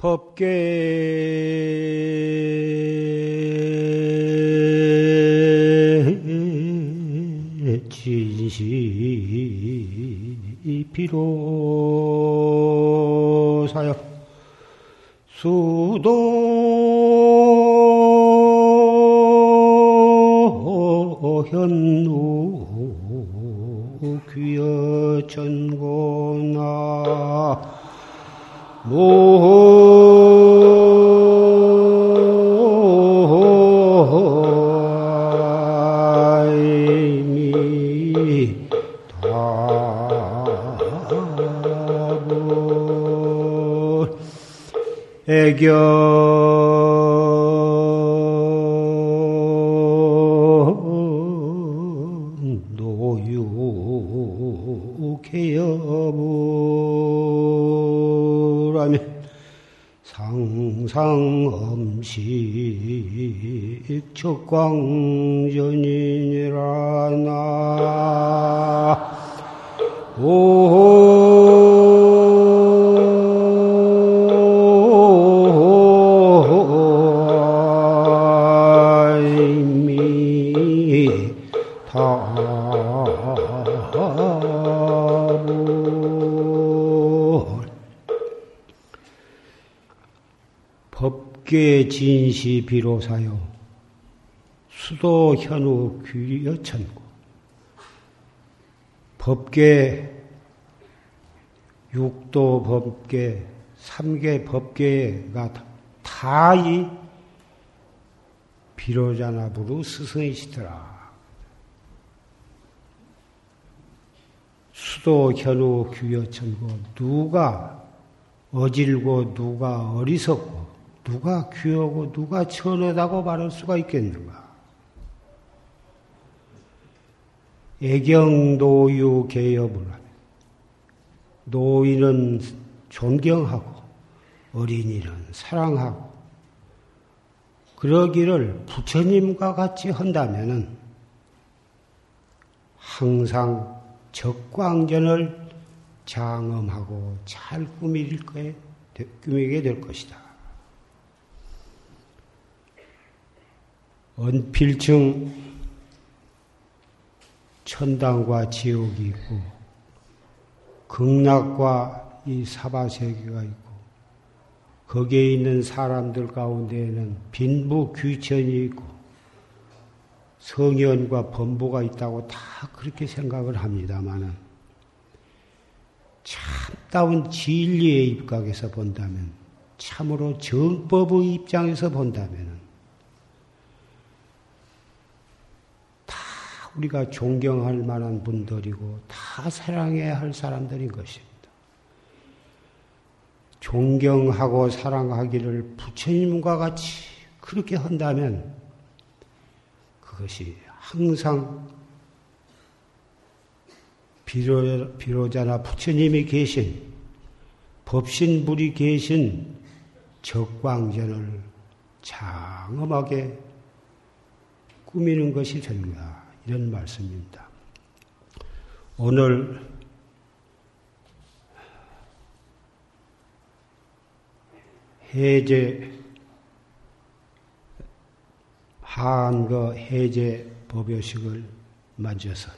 법계. 진시 비로 상상엄식 적광전이니라 나. 타불 법계 진시 비로사요 수도 현우 귀여 천구 법계 육도 법계 삼계 법계가 다 이 비로자나부루 스승이시더라. 수도 현우 귀여천고 누가 어질고 누가 어리석고 누가 귀하고 누가 천하다고 말할 수가 있겠는가? 애경노유 개여불하네. 노인은 존경하고 어린이는 사랑하고 그러기를 부처님과 같이 한다면은 항상 적광전을 장엄하고 잘 꾸밀 거에 꾸미게 될 것이다. 언필층 천당과 지옥이 있고 극락과 이 사바세계가 있고 거기에 있는 사람들 가운데에는 빈부 귀천이 있고 성현과 범보가 있다고 다 그렇게 생각을 합니다마는 참다운 진리의 입각에서 본다면 참으로 정법의 입장에서 본다면 다 우리가 존경할 만한 분들이고 다 사랑해야 할 사람들인 것입니다. 존경하고 사랑하기를 부처님과 같이 그렇게 한다면 그것이 항상 비로, 비로자나 부처님이 계신 법신불이 계신 적광전을 장엄하게 꾸미는 것이 된가 이런 말씀입니다. 오늘 해제 한거 해제 법요식을 맞아서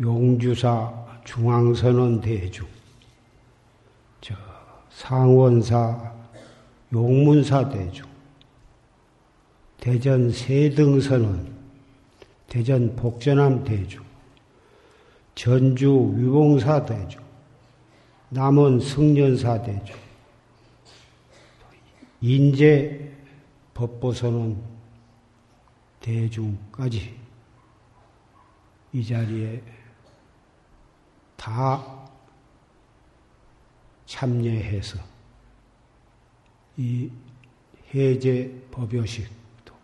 용주사 중앙선원 대중 저 상원사 용문사 대중 대전 세등선원 대전 복전함 대중, 전주 위봉사 대중, 남원 승련사 대중, 인제 법보선언 대중까지 이 자리에 다 참여해서 이 해제 법요식,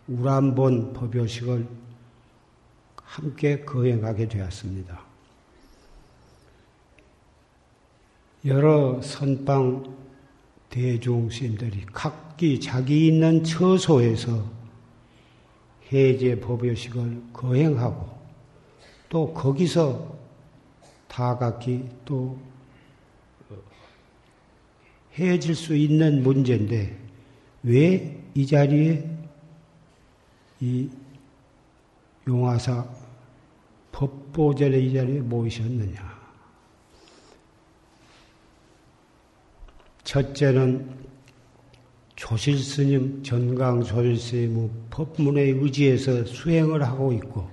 우람본 법요식을 함께 거행하게 되었습니다. 여러 선방 대중신들이 각기 자기 있는 처소에서 해제 법요식을 거행하고 또 거기서 다 각기 또 헤어질 수 있는 문제인데 왜 이 자리에 이 용화사 법보전의 이 자리에 모이셨느냐? 첫째는 조실 스님, 전강 조실 스님의 법문에 의지해서 수행을 하고 있고,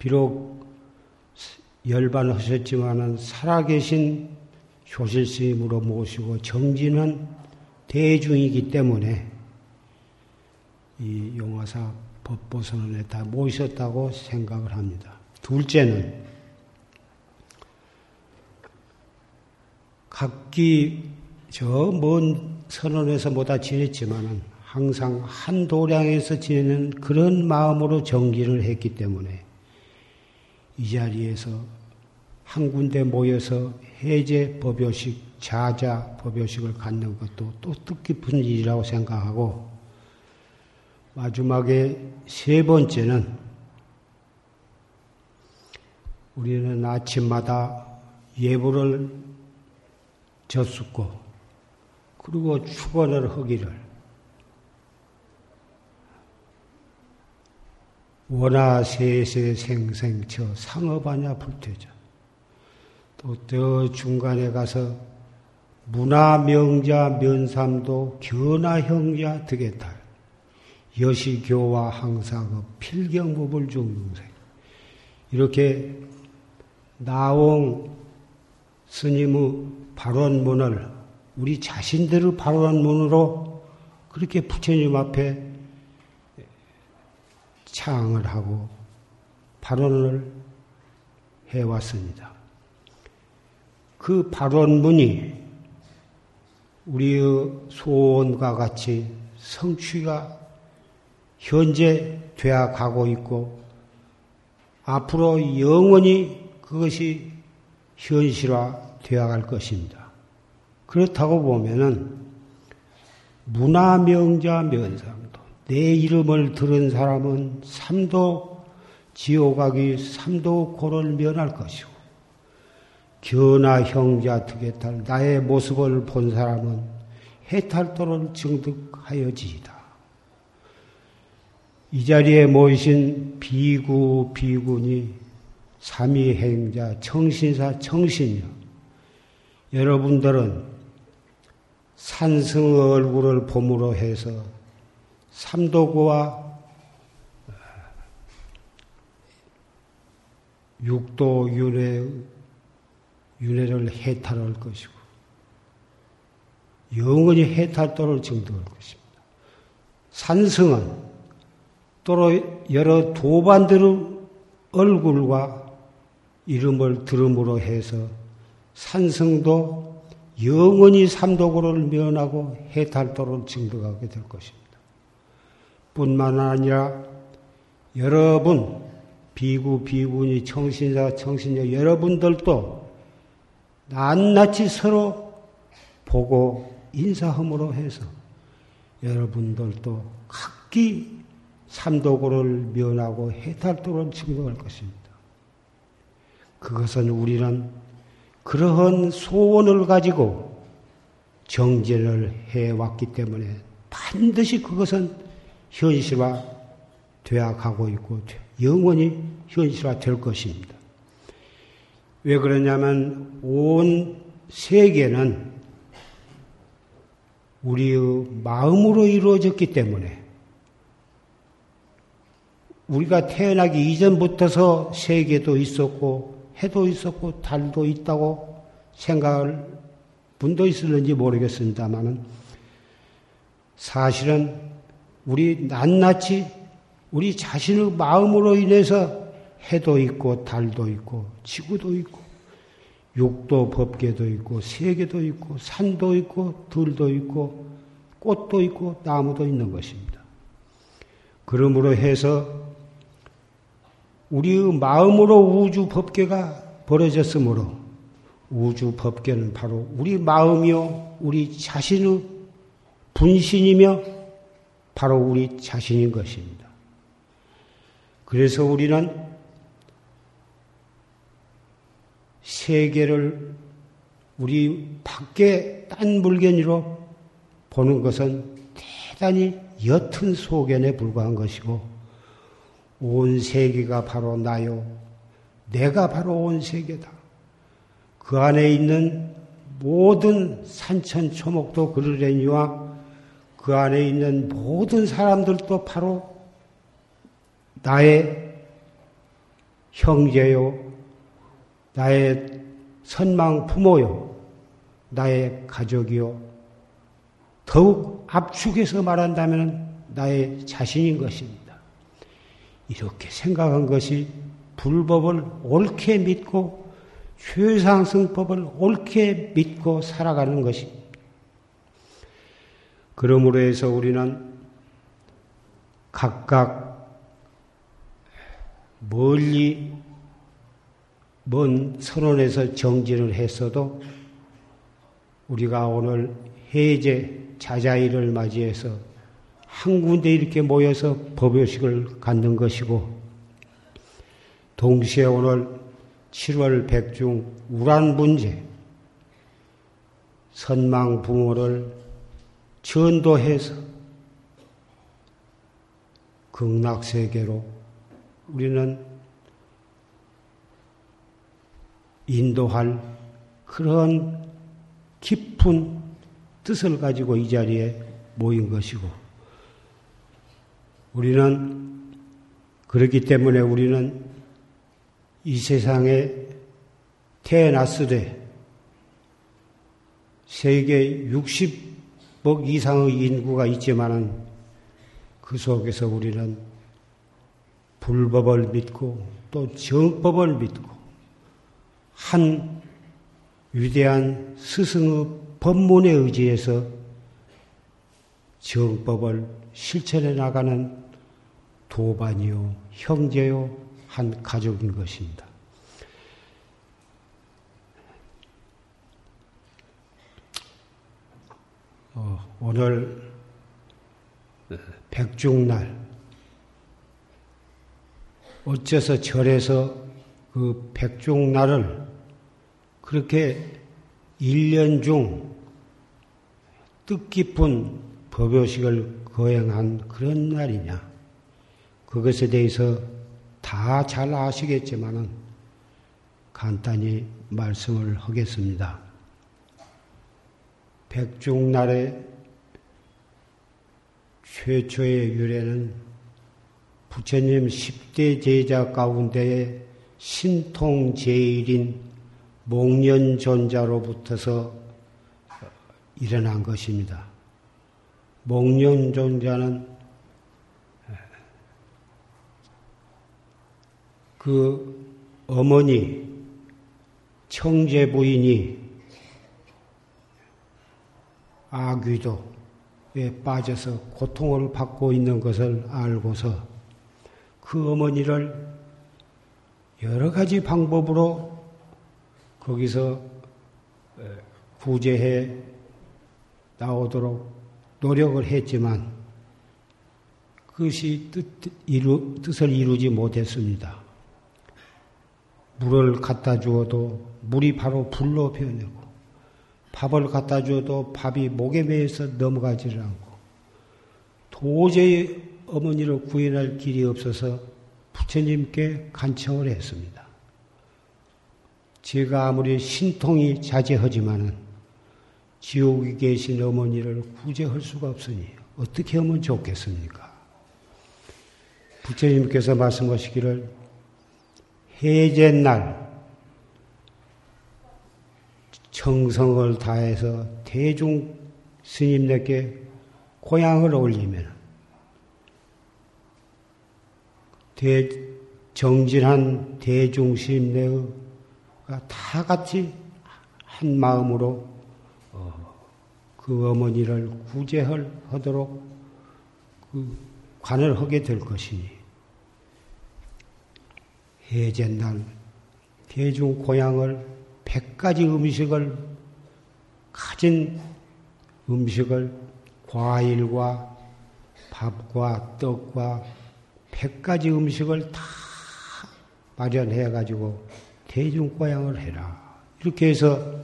비록 열반하셨지만은 살아계신 조실스님으로 모시고 정진은 대중이기 때문에 이 용화사 법보선언에 다 모이셨다고 생각을 합니다. 둘째는 각기 저 먼 선언에서 뭐다 지냈지만은 항상 한 도량에서 지내는 그런 마음으로 정기를 했기 때문에 이 자리에서 한 군데 모여서 해제 법요식, 자자 법요식을 갖는 것도 또 뜻깊은 일이라고 생각하고 마지막에 세 번째는 우리는 아침마다 예불을 젖숫고 그리고 축원을 하기를 원하 세세 생생처 상업하냐 불태자 또 저 중간에 가서 문화 명자 면삼도 견화 형자 득에달 여시교와 항사급 필경법을 중동생 이렇게 나옹 스님의 발언문을 우리 자신들의 발언문으로 그렇게 부처님 앞에 창을 하고 발언을 해왔습니다. 그 발언문이 우리의 소원과 같이 성취가 현재 되어 가고 있고 앞으로 영원히 그것이 현실화 되어 갈 것입니다. 그렇다고 보면은 문화명자 면상도 내 이름을 들은 사람은 삼도 지옥 가기 삼도 고를 면할 것이고 견하 형자 득해탈 나의 모습을 본 사람은 해탈도를 증득하여지이다. 이 자리에 모이신 비구, 비군이 삼위행자, 청신사, 청신이요. 여러분들은 산승 얼굴을 봄으로 해서 삼도구와 육도 윤회, 윤회를 해탈할 것이고, 영원히 해탈도를 증득할 것입니다. 산승은 또로 여러 도반들의 얼굴과 이름을 들음으로 해서 산성도 영원히 삼도고를 면하고 해탈도를 증득하게 될 것입니다. 뿐만 아니라 여러분, 비구, 비구니, 청신자, 청신자, 여러분들도 낱낱이 서로 보고 인사함으로 해서 여러분들도 각기 삼도고를 면하고 해탈도를 증득할 것입니다. 그것은 우리는 그러한 소원을 가지고 정제를 해왔기 때문에 반드시 그것은 현실화 되어 가고 있고 영원히 현실화 될 것입니다. 왜 그러냐면 온 세계는 우리의 마음으로 이루어졌기 때문에 우리가 태어나기 이전부터서 세계도 있었고 해도 있었고 달도 있다고 생각할 분도 있을는지 모르겠습니다만은 사실은 우리 낱낱이 우리 자신의 마음으로 인해서 해도 있고 달도 있고 지구도 있고 육도 법계도 있고 세계도 있고 산도 있고 들도 있고 꽃도 있고 나무도 있는 것입니다. 그러므로 해서 우리의 마음으로 우주 법계가 벌어졌으므로 우주 법계는 바로 우리 마음이요, 우리 자신의 분신이며 바로 우리 자신인 것입니다. 그래서 우리는 세계를 우리 밖에 딴 물견으로 보는 것은 대단히 옅은 소견에 불과한 것이고 온 세계가 바로 나요. 내가 바로 온 세계다. 그 안에 있는 모든 산천 초목도 그러려니와 그 안에 있는 모든 사람들도 바로 나의 형제요, 나의 선망 부모요, 나의 가족이요, 더욱 압축해서 말한다면 나의 자신인 것입니다. 이렇게 생각한 것이 불법을 옳게 믿고 최상승법을 옳게 믿고 살아가는 것입니다. 그러므로 해서 우리는 각각 멀리 먼 선원에서 정진을 했어도 우리가 오늘 해제 자자일을 맞이해서 한 군데 이렇게 모여서 법요식을 갖는 것이고 동시에 오늘 7월 백중 우란 문제 선망 부모를 전도해서 극락 세계로 우리는 인도할 그런 깊은 뜻을 가지고 이 자리에 모인 것이고, 우리는 그렇기 때문에 우리는 이 세상에 태어났으되 세계 60억 이상의 인구가 있지만은 그 속에서 우리는 불법을 믿고 또 정법을 믿고 한 위대한 스승의 법문에 의지해서 정법을 실천해 나가는 도반이요, 형제요, 한 가족인 것입니다. 어, 오늘 백중날 어째서 절에서 그 백중날을 그렇게 1년 중 뜻깊은 법요식을 거행한 그런 날이냐. 그것에 대해서 다 잘 아시겠지만은 간단히 말씀을 하겠습니다. 백중날의 최초의 유래는 부처님 10대 제자 가운데의 신통 제일인 목련존자로부터서 일어난 것입니다. 목련존자는 그 어머니, 청제 부인이 아귀도에 빠져서 고통을 받고 있는 것을 알고서 그 어머니를 여러 가지 방법으로 거기서 구제해 나오도록 노력을 했지만 그것이 뜻, 이루, 뜻을 이루지 못했습니다. 물을 갖다 주어도 물이 바로 불로 변하고 밥을 갖다 주어도 밥이 목에 매여서 넘어가지를 않고 도저히 어머니를 구해낼 길이 없어서 부처님께 간청을 했습니다. 제가 아무리 신통이 자제하지만은 지옥에 계신 어머니를 구제할 수가 없으니 어떻게 하면 좋겠습니까? 부처님께서 말씀하시기를 해제날 정성을 다해서 대중 스님들께 고향을 올리면 대, 정진한 대중 스님들의 다 같이 한 마음으로 어, 그 어머니를 구제하도록 그 관을 하게 될 것이니 해제날 대중 고향을 백가지 음식을 가진 음식을 과일과 밥과 떡과 백가지 음식을 다 마련해 가지고 대중고향을 해라. 이렇게 해서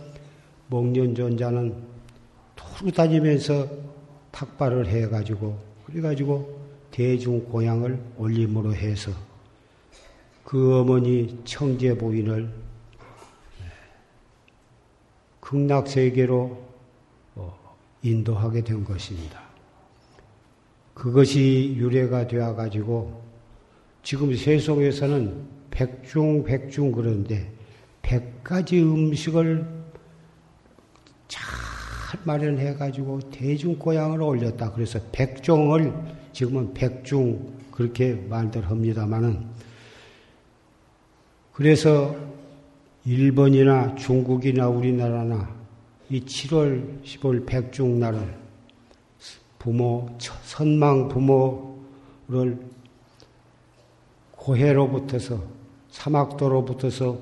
목련존자는 도로 다니면서 탁발을 해가지고 그래가지고 대중고향을 올림으로 해서 그 어머니 청제 부인을 극락 세계로 어, 인도하게 된 것입니다. 그것이 유래가 되어 가지고 지금 세속에서는 백중 백중 그런데 백 가지 음식을 잘 마련해 가지고 대중 고향을 올렸다. 그래서 백종을 지금은 백중 그렇게 말들 합니다마는 그래서 일본이나 중국이나 우리나라나 이 7월 10월 백중 날을 부모, 선망 부모를 고해로부터서 사막도로부터서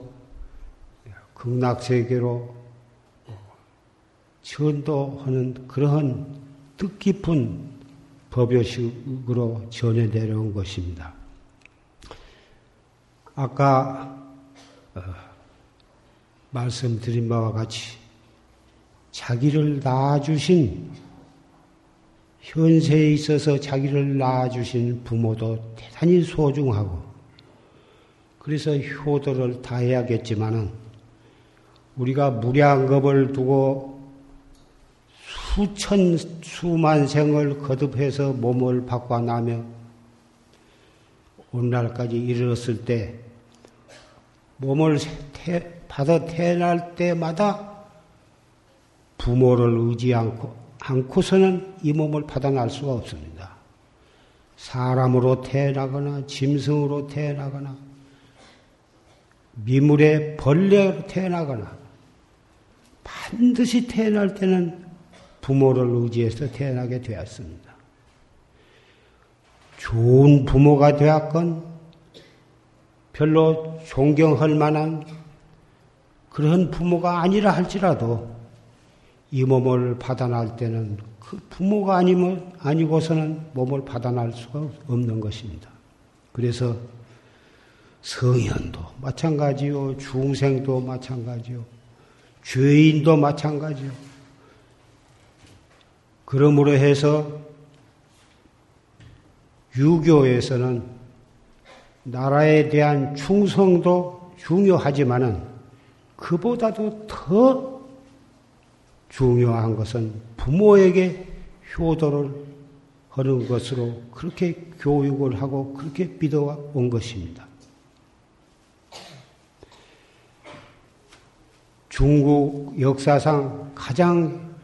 극락세계로 전도하는 그러한 뜻깊은 법요식으로 전해 내려온 것입니다. 아까 어, 말씀드린 바와 같이 자기를 낳아주신 현세에 있어서 자기를 낳아주신 부모도 대단히 소중하고 그래서 효도를 다 해야겠지만은 우리가 무량겁을 두고 수천 수만 생을 거듭해서 몸을 바꿔나며 오늘날까지 이르렀을 때 몸을 태, 받아 태어날 때마다 부모를 의지 않고 않고서는 이 몸을 받아날 수가 없습니다. 사람으로 태어나거나 짐승으로 태어나거나 미물의 벌레로 태어나거나 반드시 태어날 때는 부모를 의지해서 태어나게 되었습니다. 좋은 부모가 되었건 별로 존경할 만한 그런 부모가 아니라 할지라도 이 몸을 받아날 때는 그 부모가 아니면 아니고서는 몸을 받아날 수가 없는 것입니다. 그래서 성현도 마찬가지요, 중생도 마찬가지요, 죄인도 마찬가지요. 그러므로 해서 유교에서는 나라에 대한 충성도 중요하지만은 그보다도 더 중요한 것은 부모에게 효도를 하는 것으로 그렇게 교육을 하고 그렇게 믿어온 것입니다. 중국 역사상 가장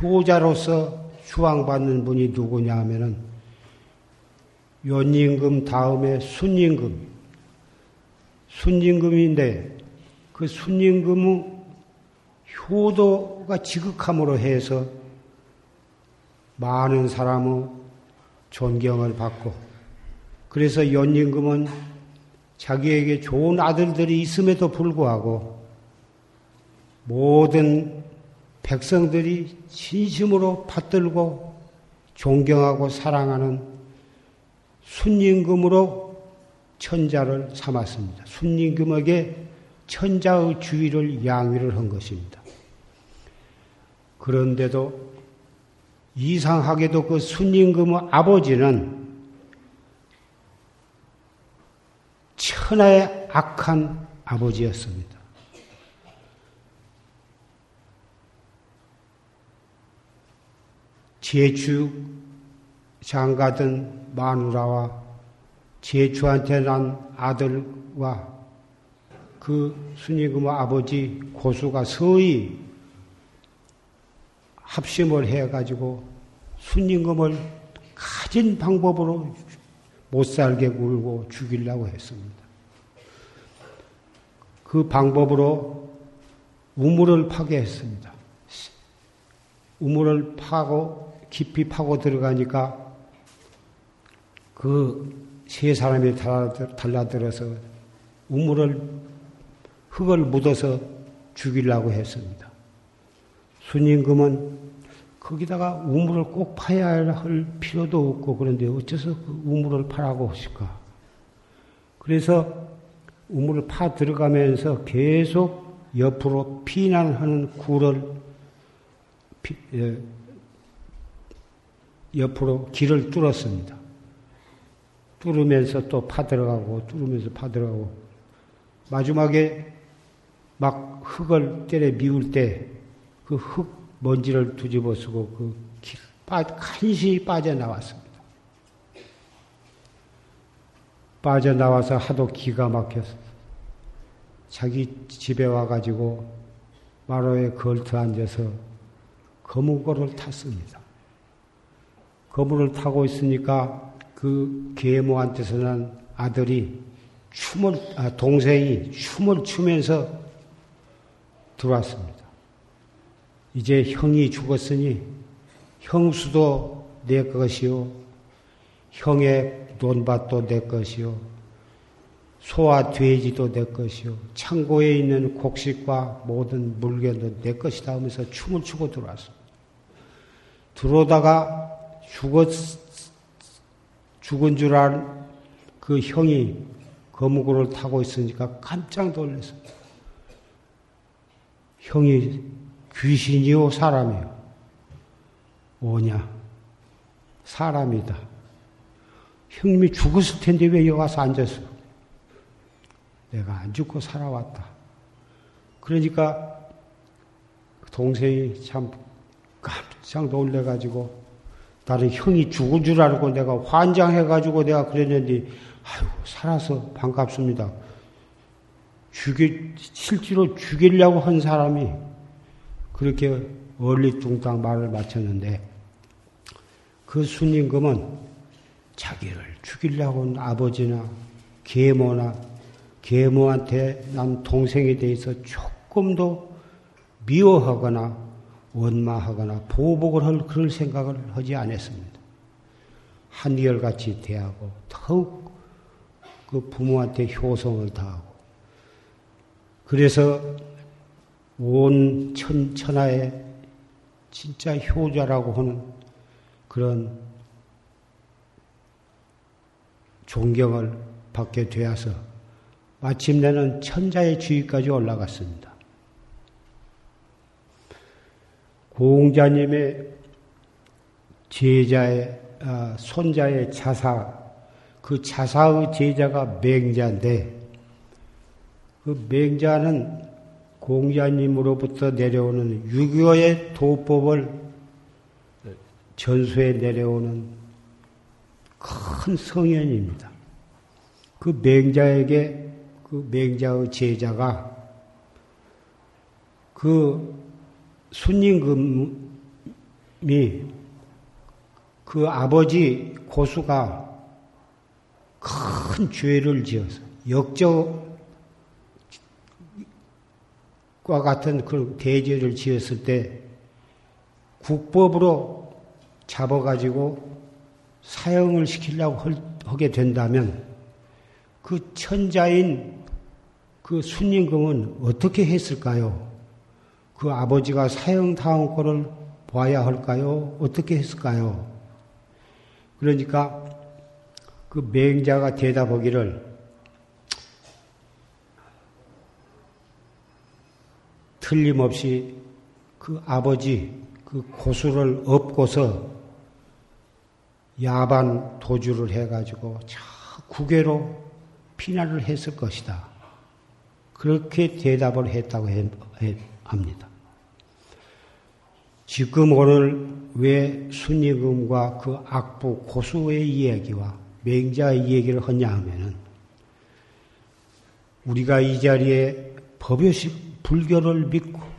효자로서 추앙받는 분이 누구냐 하면은 연임금 다음에 순임금. 순임금인데 그 순임금은 효도가 지극함으로 해서 많은 사람의 존경을 받고 그래서 연임금은 자기에게 좋은 아들들이 있음에도 불구하고 모든 백성들이 진심으로 받들고 존경하고 사랑하는 순임금으로 천자를 삼았습니다. 순임금에게 천자의 주의를 양위를 한 것입니다. 그런데도 이상하게도 그 순임금의 아버지는 천하의 악한 아버지였습니다. 제주 장가든 마누라와 제주한테 난 아들과 그 순임금의 아버지 고수가 서히 합심을 해가지고 순임금을 가진 방법으로 못 살게 굴고 죽이려고 했습니다. 그 방법으로 우물을 파게 했습니다. 우물을 파고 깊이 파고 들어가니까 그 세 사람이 달라들어서 우물을 흙을 묻어서 죽이려고 했습니다. 순임금은 거기다가 우물을 꼭 파야 할 필요도 없고 그런데 어째서 그 우물을 파라고 하실까? 그래서 우물을 파 들어가면서 계속 옆으로 피난하는 굴을 피, 예, 옆으로 길을 뚫었습니다. 뚫으면서 또 파 들어가고 뚫으면서 파 들어가고 마지막에 막 흙을 때려 미울 때 그 흙 먼지를 뒤집어 쓰고 그 길, 빠, 간신히 빠져나왔습니다. 빠져나와서 하도 기가 막혀서 자기 집에 와가지고 마루에 걸터 앉아서 거무고를 탔습니다. 거무를 타고 있으니까 그 계모한테서 난 아들이 춤을, 아, 동생이 춤을 추면서 들어왔습니다. 이제 형이 죽었으니 형수도 내 것이요. 형의 논밭도 내 것이요. 소와 돼지도 내 것이요. 창고에 있는 곡식과 모든 물건도 내 것이다 하면서 춤을 추고 들어왔습니다. 들어오다가 죽었, 죽은 줄 알 그 형이 거무고를 타고 있으니까 깜짝 놀랐어요. 형이 귀신이요, 사람이요? 뭐냐? 사람이다. 형님이 죽었을 텐데 왜 여기 와서 앉았어? 내가 안 죽고 살아왔다. 그러니까 동생이 참 깜짝 놀래가지고 나는 형이 죽은 줄 알고 내가 환장해가지고 내가 그랬는데 아이고 살아서 반갑습니다. 죽이 실제로 죽이려고 한 사람이 그렇게 얼리뚱땅 말을 마쳤는데 그 순임금은 자기를 죽이려고 한 아버지나 계모나 계모한테 난 동생에 대해서 조금도 미워하거나 원마하거나 보복을 할 그런 생각을 하지 않았습니다. 한결같이 대하고 더욱 그 부모한테 효성을 다하고 그래서 온 천, 천하에 진짜 효자라고 하는 그런 존경을 받게 되어서 마침내는 천자의 주위까지 올라갔습니다. 공자님의 제자의 아, 손자의 자사 그 자사의 제자가 맹자인데 그 맹자는 공자님으로부터 내려오는 유교의 도법을 전수해 내려오는 큰 성현입니다. 그 맹자에게 그 맹자의 제자가 그 순임금이 그 아버지 고수가 큰 죄를 지어서 역적과 같은 그 대죄를 지었을 때 국법으로 잡아가지고 사형을 시키려고 하게 된다면 그 천자인 그 순임금은 어떻게 했을까요? 그 아버지가 사형당한 거를 봐야 할까요? 어떻게 했을까요? 그러니까 그 맹자가 대답하기를 틀림없이 그 아버지 그 고수를 업고서 야반 도주를 해가지고 저 국외로 피난을 했을 것이다. 그렇게 대답을 했다고 합니다. 지금 오늘 왜 순위금과 그 악부 고수의 이야기와 맹자의 이야기를 하냐 하면은 우리가 이 자리에 법요식 불교를 믿고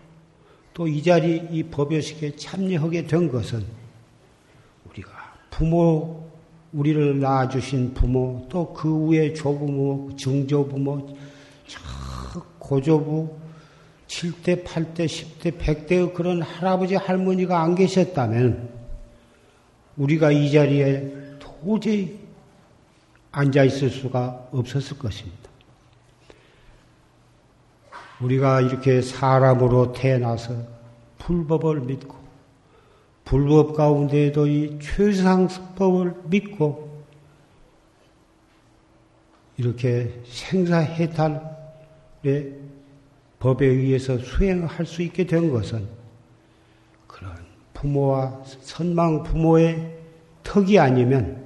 또 이 자리 이 법요식에 참여하게 된 것은 우리가 부모 우리를 낳아주신 부모 또그 위에 조부모 증조부모 고조부 7대, 8대, 10대, 100대의 그런 할아버지, 할머니가 안 계셨다면 우리가 이 자리에 도저히 앉아 있을 수가 없었을 것입니다. 우리가 이렇게 사람으로 태어나서 불법을 믿고 불법 가운데에도 이 최상법을 믿고 이렇게 생사해탈의 법에 의해서 수행할 수 있게 된 것은 그런 부모와 선망 부모의 턱이 아니면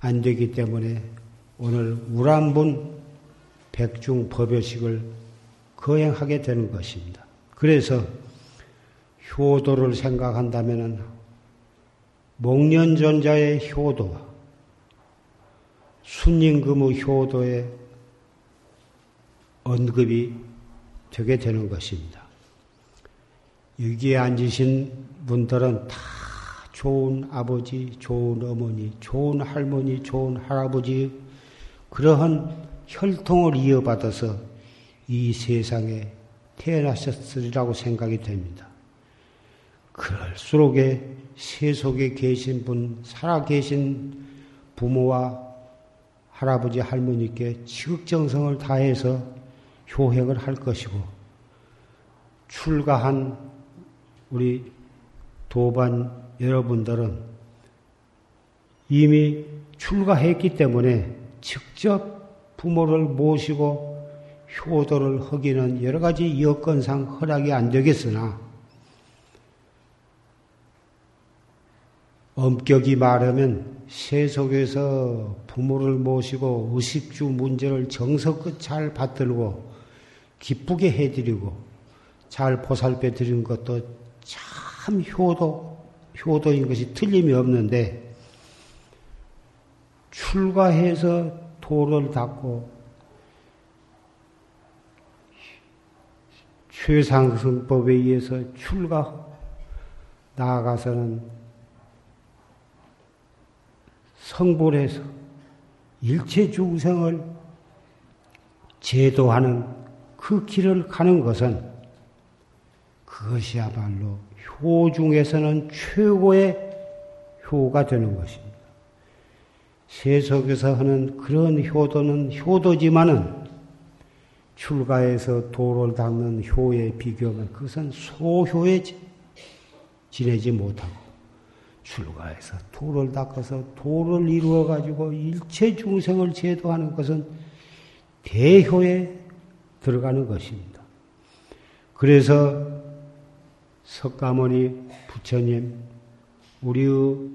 안 되기 때문에 오늘 우람분 백중 법요식을 거행하게 되는 것입니다. 그래서 효도를 생각한다면 목련전자의 효도와 순임금의 효도의 언급이 되게 되는 것입니다. 여기에 앉으신 분들은 다 좋은 아버지, 좋은 어머니, 좋은 할머니, 좋은 할아버지, 그러한 혈통을 이어받아서 이 세상에 태어나셨으리라고 생각이 됩니다. 그럴수록에 세속에 계신 분, 살아 계신 부모와 할아버지, 할머니께 지극정성을 다해서 효행을 할 것이고, 출가한 우리 도반 여러분들은 이미 출가했기 때문에 직접 부모를 모시고 효도를 하기는 여러 가지 여건상 허락이 안 되겠으나 엄격히 말하면 세속에서 부모를 모시고 의식주 문제를 정석껏 잘 받들고 기쁘게 해드리고 잘 보살펴 드리는 것도 참 효도, 효도인 것이 틀림이 없는데 출가해서 도를 닦고 최상승법에 의해서 출가 나아가서는 성불해서 일체 중생을 제도하는 그 길을 가는 것은 그것이야말로 효 중에서는 최고의 효가 되는 것입니다. 세속에서 하는 그런 효도는 효도지만은 출가해서 도를 닦는 효에 비교하면 그것은 소효에 지내지 못하고 출가해서 도를 닦아서 도를 이루어 가지고 일체 중생을 제도하는 것은 대효에 들어가는 것입니다. 그래서 석가모니 부처님, 우리의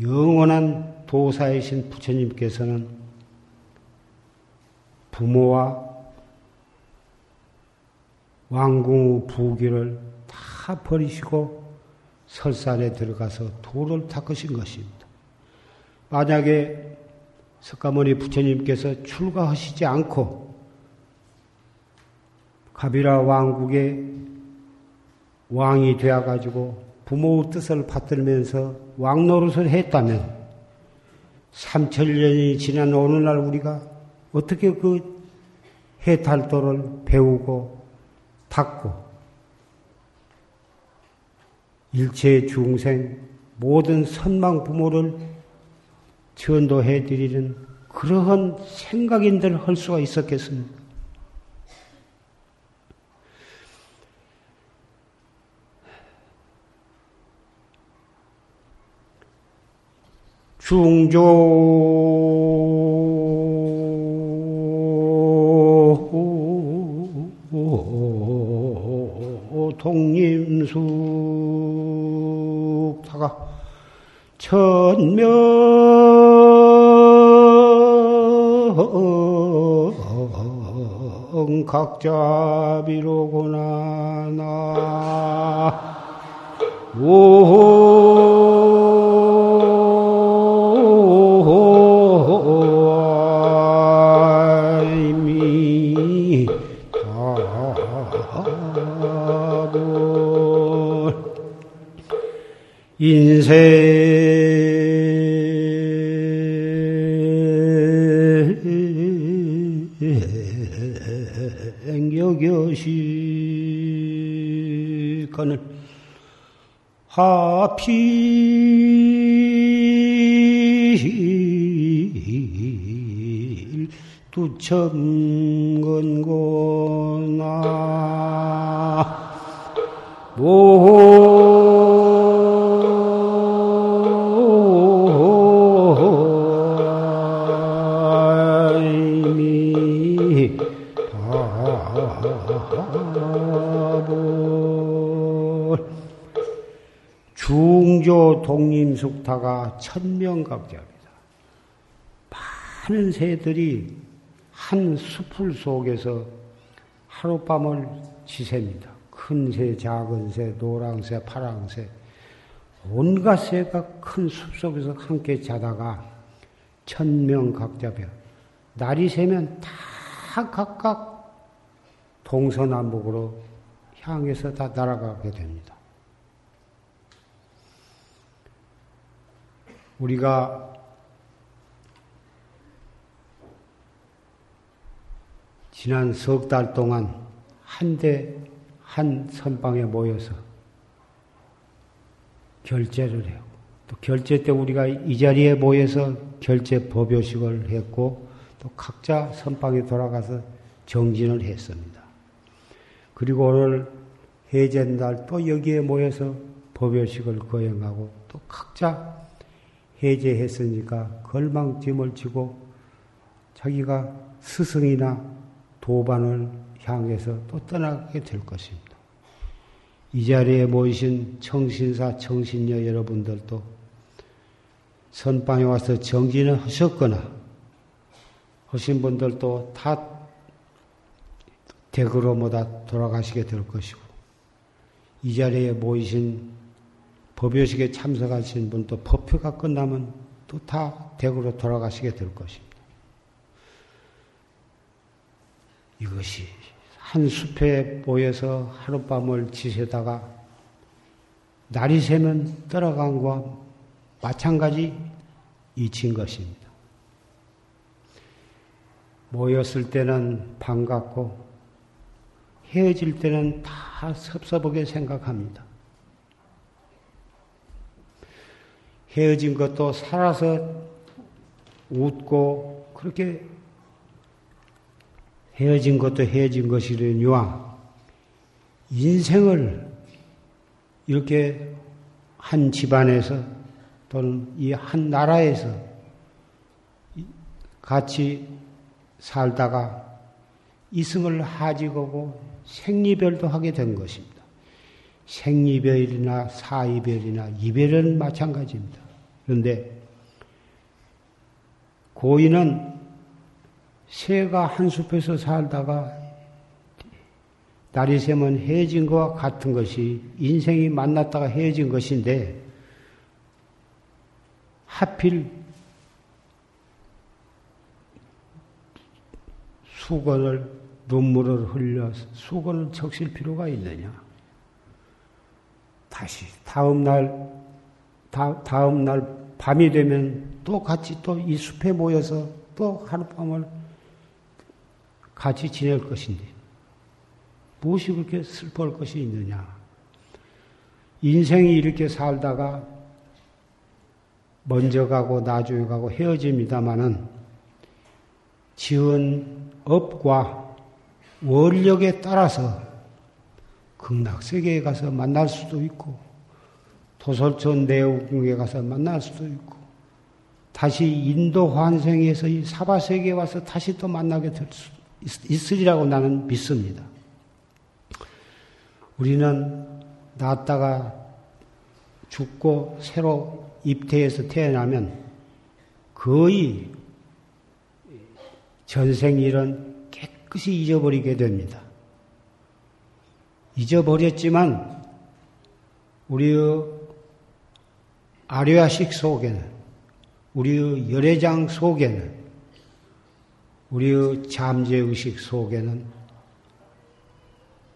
영원한 도사이신 부처님께서는 부모와 왕궁의 부귀를 다 버리시고 설산에 들어가서 도를 닦으신 것입니다. 만약에 석가모니 부처님께서 출가하시지 않고 가비라 왕국의 왕이 되어가지고 부모의 뜻을 받들면서 왕 노릇을 했다면 삼천년이 지난 오늘날 우리가 어떻게 그 해탈도를 배우고 닦고 일체 중생 모든 선망 부모를 전도해 드리는 그러한 생각인들 할 수가 있었겠습니까? 중조. 독림숙타가. 천명. 각자 비로구나 나. 인 필 두첨건고 숙타가 천명각자입니다. 많은 새들이 한 숲을 속에서 하룻밤을 지셉니다. 큰 새, 작은 새, 노랑 새, 파랑 새, 온갖 새가 큰 숲속에서 함께 자다가 천명각자별 날이 새면 다 각각 동서남북으로 향해서 다 날아가게 됩니다. 우리가 지난 석 달 동안 한대 한 선방에 모여서 결제를 해요. 또 결제 때 우리가 이 자리에 모여서 결제 법요식을 했고 또 각자 선방에 돌아가서 정진을 했습니다. 그리고 오늘 해제날 또 여기에 모여서 법요식을 거행하고 또 각자 해제했으니까 걸망짐을 지고 자기가 스승이나 도반을 향해서 또 떠나게 될 것입니다. 이 자리에 모이신 청신사, 청신녀 여러분들도 선방에 와서 정진을 하셨거나 하신 분들도 다 댁으로 모다 돌아가시게 될 것이고 이 자리에 모이신 법요식에 참석하신 분도 법회가 끝나면 또 다 댁으로 돌아가시게 될 것입니다. 이것이 한 숲에 모여서 하룻밤을 지새다가 날이 새면 떠나간 것과 마찬가지 이친 것입니다. 모였을 때는 반갑고 헤어질 때는 다 섭섭하게 생각합니다. 헤어진 것도 살아서 웃고 그렇게 헤어진 것도 헤어진 것이려니와 인생을 이렇게 한 집안에서 또는 이 한 나라에서 같이 살다가 이승을 하직하고 생리별도 하게 된 것입니다. 생리별이나 사이별이나 이별은 마찬가지입니다. 그런데 고인은 새가 한 숲에서 살다가 날이 새면 헤어진 것과 같은 것이 인생이 만났다가 헤어진 것인데 하필 수건을 눈물을 흘려 수건을 적실 필요가 있느냐? 다시 다음 날 다, 다음 날 밤이 되면 또 같이 또 이 숲에 모여서 또 하룻밤을 같이 지낼 것인데 무엇이 그렇게 슬퍼할 것이 있느냐? 인생이 이렇게 살다가 먼저 가고 나중에 가고 헤어집니다마는 지은 업과 원력에 따라서 극락 세계에 가서 만날 수도 있고 도솔천 내웅에 가서 만날 수도 있고 다시 인도 환생에서 이 사바 세계에 와서 다시 또 만나게 될 수도 있으리라고 나는 믿습니다. 우리는 낳았다가 죽고 새로 입태해서 태어나면 거의 전생 일은 깨끗이 잊어버리게 됩니다. 잊어버렸지만 우리의 아류아식 속에는 우리의 열애장 속에는 우리의 잠재의식 속에는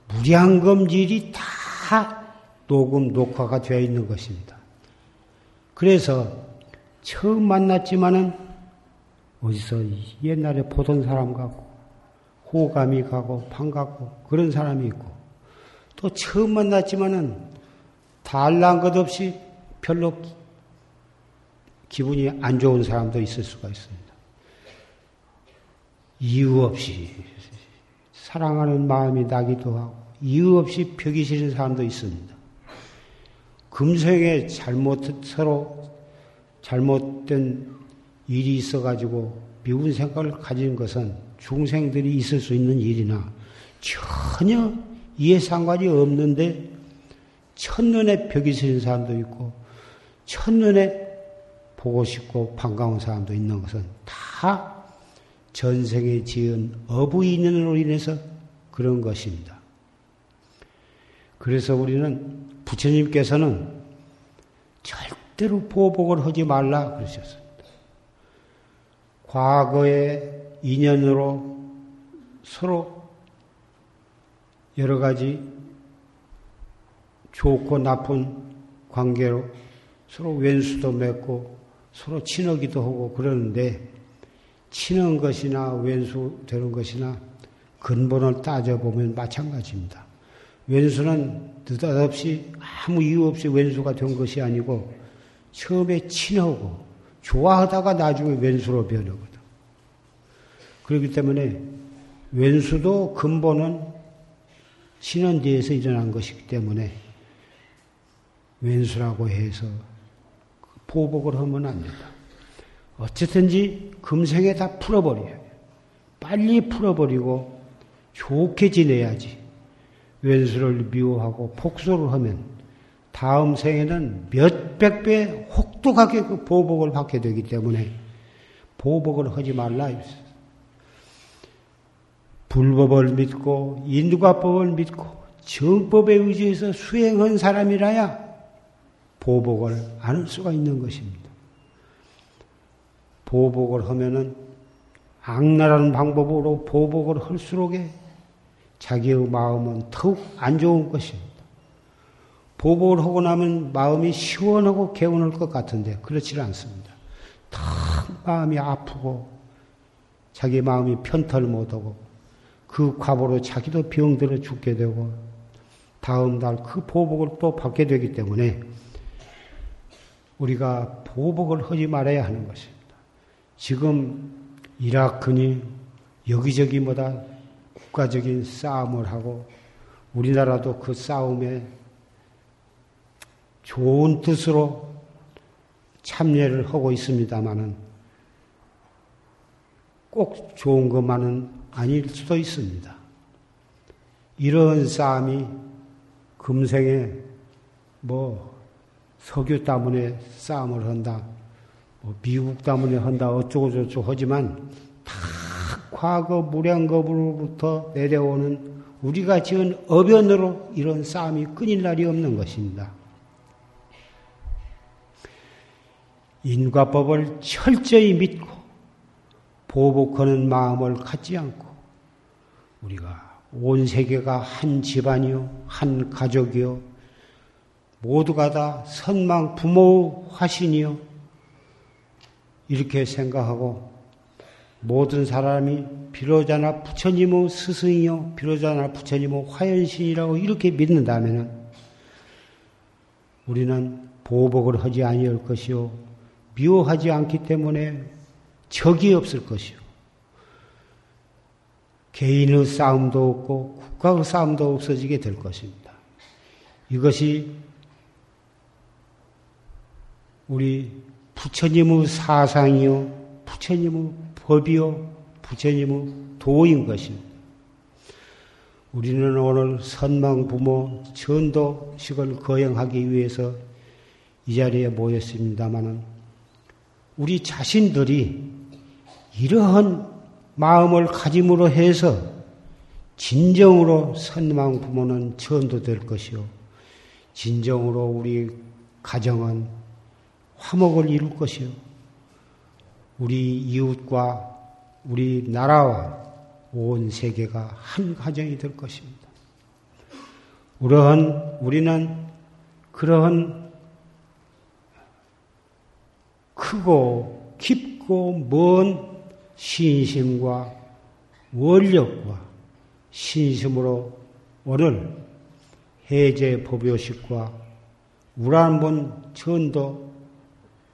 무량검질이 다 녹음, 녹화가 되어 있는 것입니다. 그래서 처음 만났지만은 어디서 옛날에 보던 사람 같고 호감이 가고 반갑고 그런 사람이 있고 또 처음 만났지만은 달란 것 없이 별로 기분이 안 좋은 사람도 있을 수가 있습니다. 이유 없이 사랑하는 마음이 나기도 하고 이유 없이 벽이 싫은 사람도 있습니다. 금생에 잘못 서로 잘못된 일이 있어가지고 미운 생각을 가진 것은 중생들이 있을 수 있는 일이나 전혀 이해 상관이 없는데 첫눈에 벽이 서는 사람도 있고 첫눈에 보고 싶고 반가운 사람도 있는 것은 다 전생에 지은 어부의 인연으로 인해서 그런 것입니다. 그래서 우리는 부처님께서는 절대로 보복을 하지 말라 그러셨습니다. 과거의 인연으로 서로 여러 가지 좋고 나쁜 관계로 서로 왼수도 맺고 서로 친하기도 하고 그러는데 친한 것이나 왼수 되는 것이나 근본을 따져보면 마찬가지입니다. 왼수는 느닷없이 아무 이유 없이 왼수가 된 것이 아니고 처음에 친하고 좋아하다가 나중에 왼수로 변하거든. 그렇기 때문에 왼수도 근본은 신원 뒤에서 일어난 것이기 때문에 왼수라고 해서 보복을 하면 안 된다. 어쨌든지 금생에 다 풀어버려야 돼. 빨리 풀어버리고 좋게 지내야지. 왼수를 미워하고 폭소를 하면 다음 생에는 몇백 배 혹독하게 그 보복을 받게 되기 때문에 보복을 하지 말라. 불법을 믿고 인두가법을 믿고 정법에 의지해서 수행한 사람이라야 보복을 안할 수가 있는 것입니다. 보복을 하면은 악랄한 방법으로 보복을 할수록에 자기의 마음은 더욱 안 좋은 것입니다. 보복을 하고 나면 마음이 시원하고 개운할 것 같은데 그렇지 않습니다. 더 마음이 아프고 자기 마음이 편털 못하고 그 과보로 자기도 병들어 죽게 되고 다음 날 그 보복을 또 받게 되기 때문에 우리가 보복을 하지 말아야 하는 것입니다. 지금 이라크니 여기저기보다 국가적인 싸움을 하고 우리나라도 그 싸움에 좋은 뜻으로 참여를 하고 있습니다만은 꼭 좋은 것만은 아닐 수도 있습니다. 이런 싸움이 금생에 뭐 석유 때문에 싸움을 한다. 뭐 미국 때문에 한다. 어쩌고저쩌고 하지만 다 과거 무량겁으로부터 내려오는 우리가 지은 어변으로 이런 싸움이 끊일 날이 없는 것입니다. 인과법을 철저히 믿고 보복하는 마음을 갖지 않고 우리가 온 세계가 한 집안이요, 한 가족이요, 모두가 다 선망 부모 화신이요. 이렇게 생각하고 모든 사람이 비로자나 부처님의 스승이요, 비로자나 부처님의 화연신이라고 이렇게 믿는다면 우리는 보복을 하지 아니할 것이요, 미워하지 않기 때문에 적이 없을 것이요. 개인의 싸움도 없고 국가의 싸움도 없어지게 될 것입니다. 이것이 우리 부처님의 사상이요, 부처님의 법이요, 부처님의 도인 것입니다. 우리는 오늘 선망 부모 전도식을 거행하기 위해서 이 자리에 모였습니다마는 우리 자신들이 이러한 마음을 가짐으로 해서 진정으로 선망 부모는 전도될 것이요. 진정으로 우리 가정은 화목을 이룰 것이요. 우리 이웃과 우리 나라와 온 세계가 한 가정이 될 것입니다. 그러한 우리는 그러한 크고 깊고 먼 신심과 원력과 신심으로 오늘 해제 법요식과 우란본 전도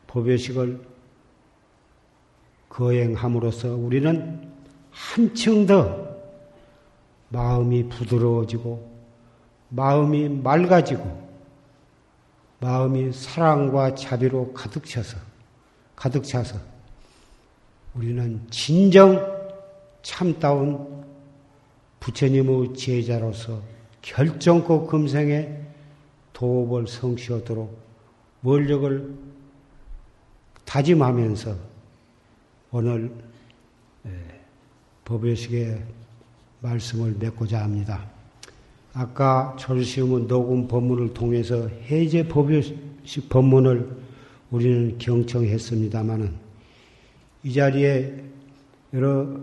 법요식을 거행함으로써 우리는 한층 더 마음이 부드러워지고 마음이 맑아지고 마음이 사랑과 자비로 가득 차서 가득 차서 우리는 진정 참다운 부처님의 제자로서 결정코 금생에 도업을 성취하도록 원력을 다짐하면서 오늘 예, 법요식에 말씀을 맺고자 합니다. 아까 철시음은 녹음 법문을 통해서 해제 법요식 법문을 우리는 경청했습니다마는 이 자리에 여러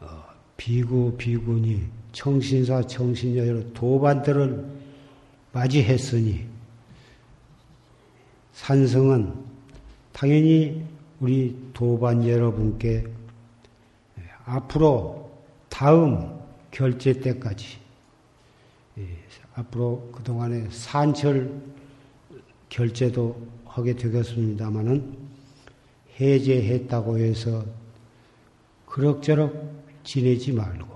어, 비구 비구니 청신사 청신녀 여러 도반들을 맞이했으니 산성은 당연히 우리 도반 여러분께 앞으로 다음 결제 때까지 예, 앞으로 그동안에 산철 결제도 하게 되겠습니다마는 해제했다고 해서 그럭저럭 지내지 말고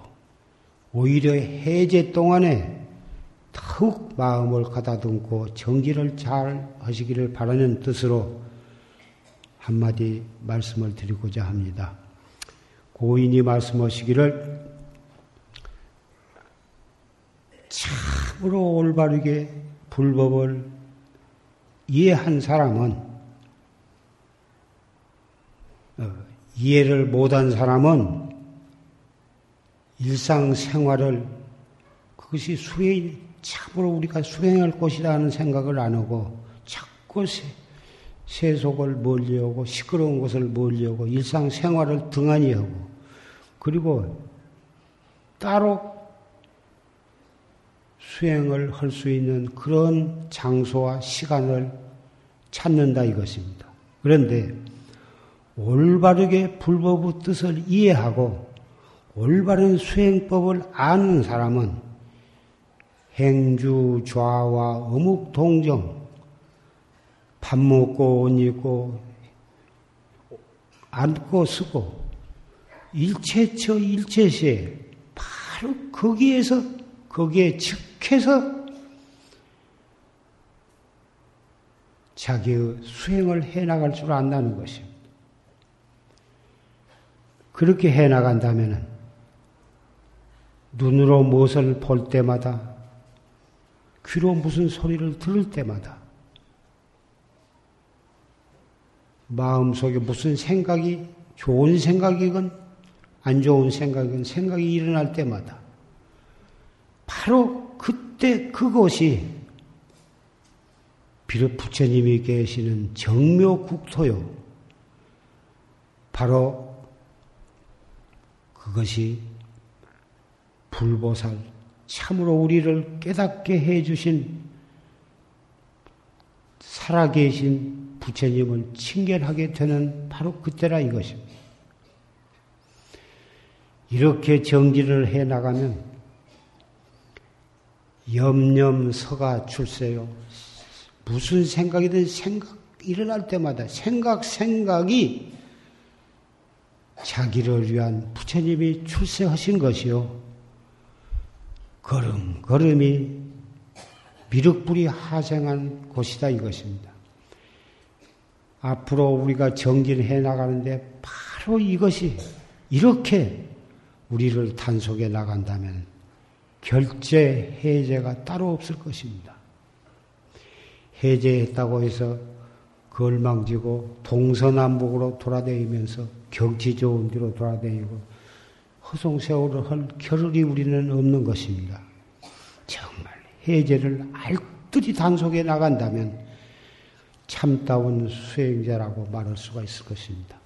오히려 해제 동안에 더욱 마음을 가다듬고 정기를 잘 하시기를 바라는 뜻으로 한마디 말씀을 드리고자 합니다. 고인이 말씀하시기를 참으로 올바르게 불법을 이해한 사람은 어, 이해를 못한 사람은 일상생활을 그것이 수행 참으로 우리가 수행할 곳이라는 생각을 안 하고 자꾸 세, 세속을 멀리하고 시끄러운 것을 멀리하고 일상생활을 등한히 하고 그리고 따로 수행을 할 수 있는 그런 장소와 시간을 찾는다 이것입니다. 그런데 올바르게 불법의 뜻을 이해하고 올바른 수행법을 아는 사람은 행주 좌와 어묵 동정 밥 먹고 옷 입고 앉고 쓰고 일체처 일체시에 바로 거기에서 거기에 즉해서 자기의 수행을 해나갈 줄 안다는 것입니다. 그렇게 해 나간다면 눈으로 무엇을 볼 때마다 귀로 무슨 소리를 들을 때마다 마음속에 무슨 생각이 좋은 생각이건 안 좋은 생각이건 생각이 일어날 때마다 바로 그때 그것이 비록 부처님이 계시는 정묘국토요. 바로 그것이 불보살, 참으로 우리를 깨닫게 해주신 살아계신 부처님을 칭견하게 되는 바로 그때라 이것입니다. 이렇게 정지를 해 나가면 염염서가 출세요. 무슨 생각이든 생각 일어날 때마다 생각 생각이 자기를 위한 부처님이 출세하신 것이요. 걸음 걸음이 미륵불이 하생한 곳이다 이것입니다. 앞으로 우리가 정진해 나가는데 바로 이것이 이렇게 우리를 단속해 나간다면 결제 해제가 따로 없을 것입니다. 해제했다고 해서 걸망지고 동서남북으로 돌아다니면서 경치 좋은 데로 돌아다니고 허송세월을 할 겨를이 우리는 없는 것입니다. 정말 해제를 알뜰히 단속해 나간다면 참다운 수행자라고 말할 수가 있을 것입니다.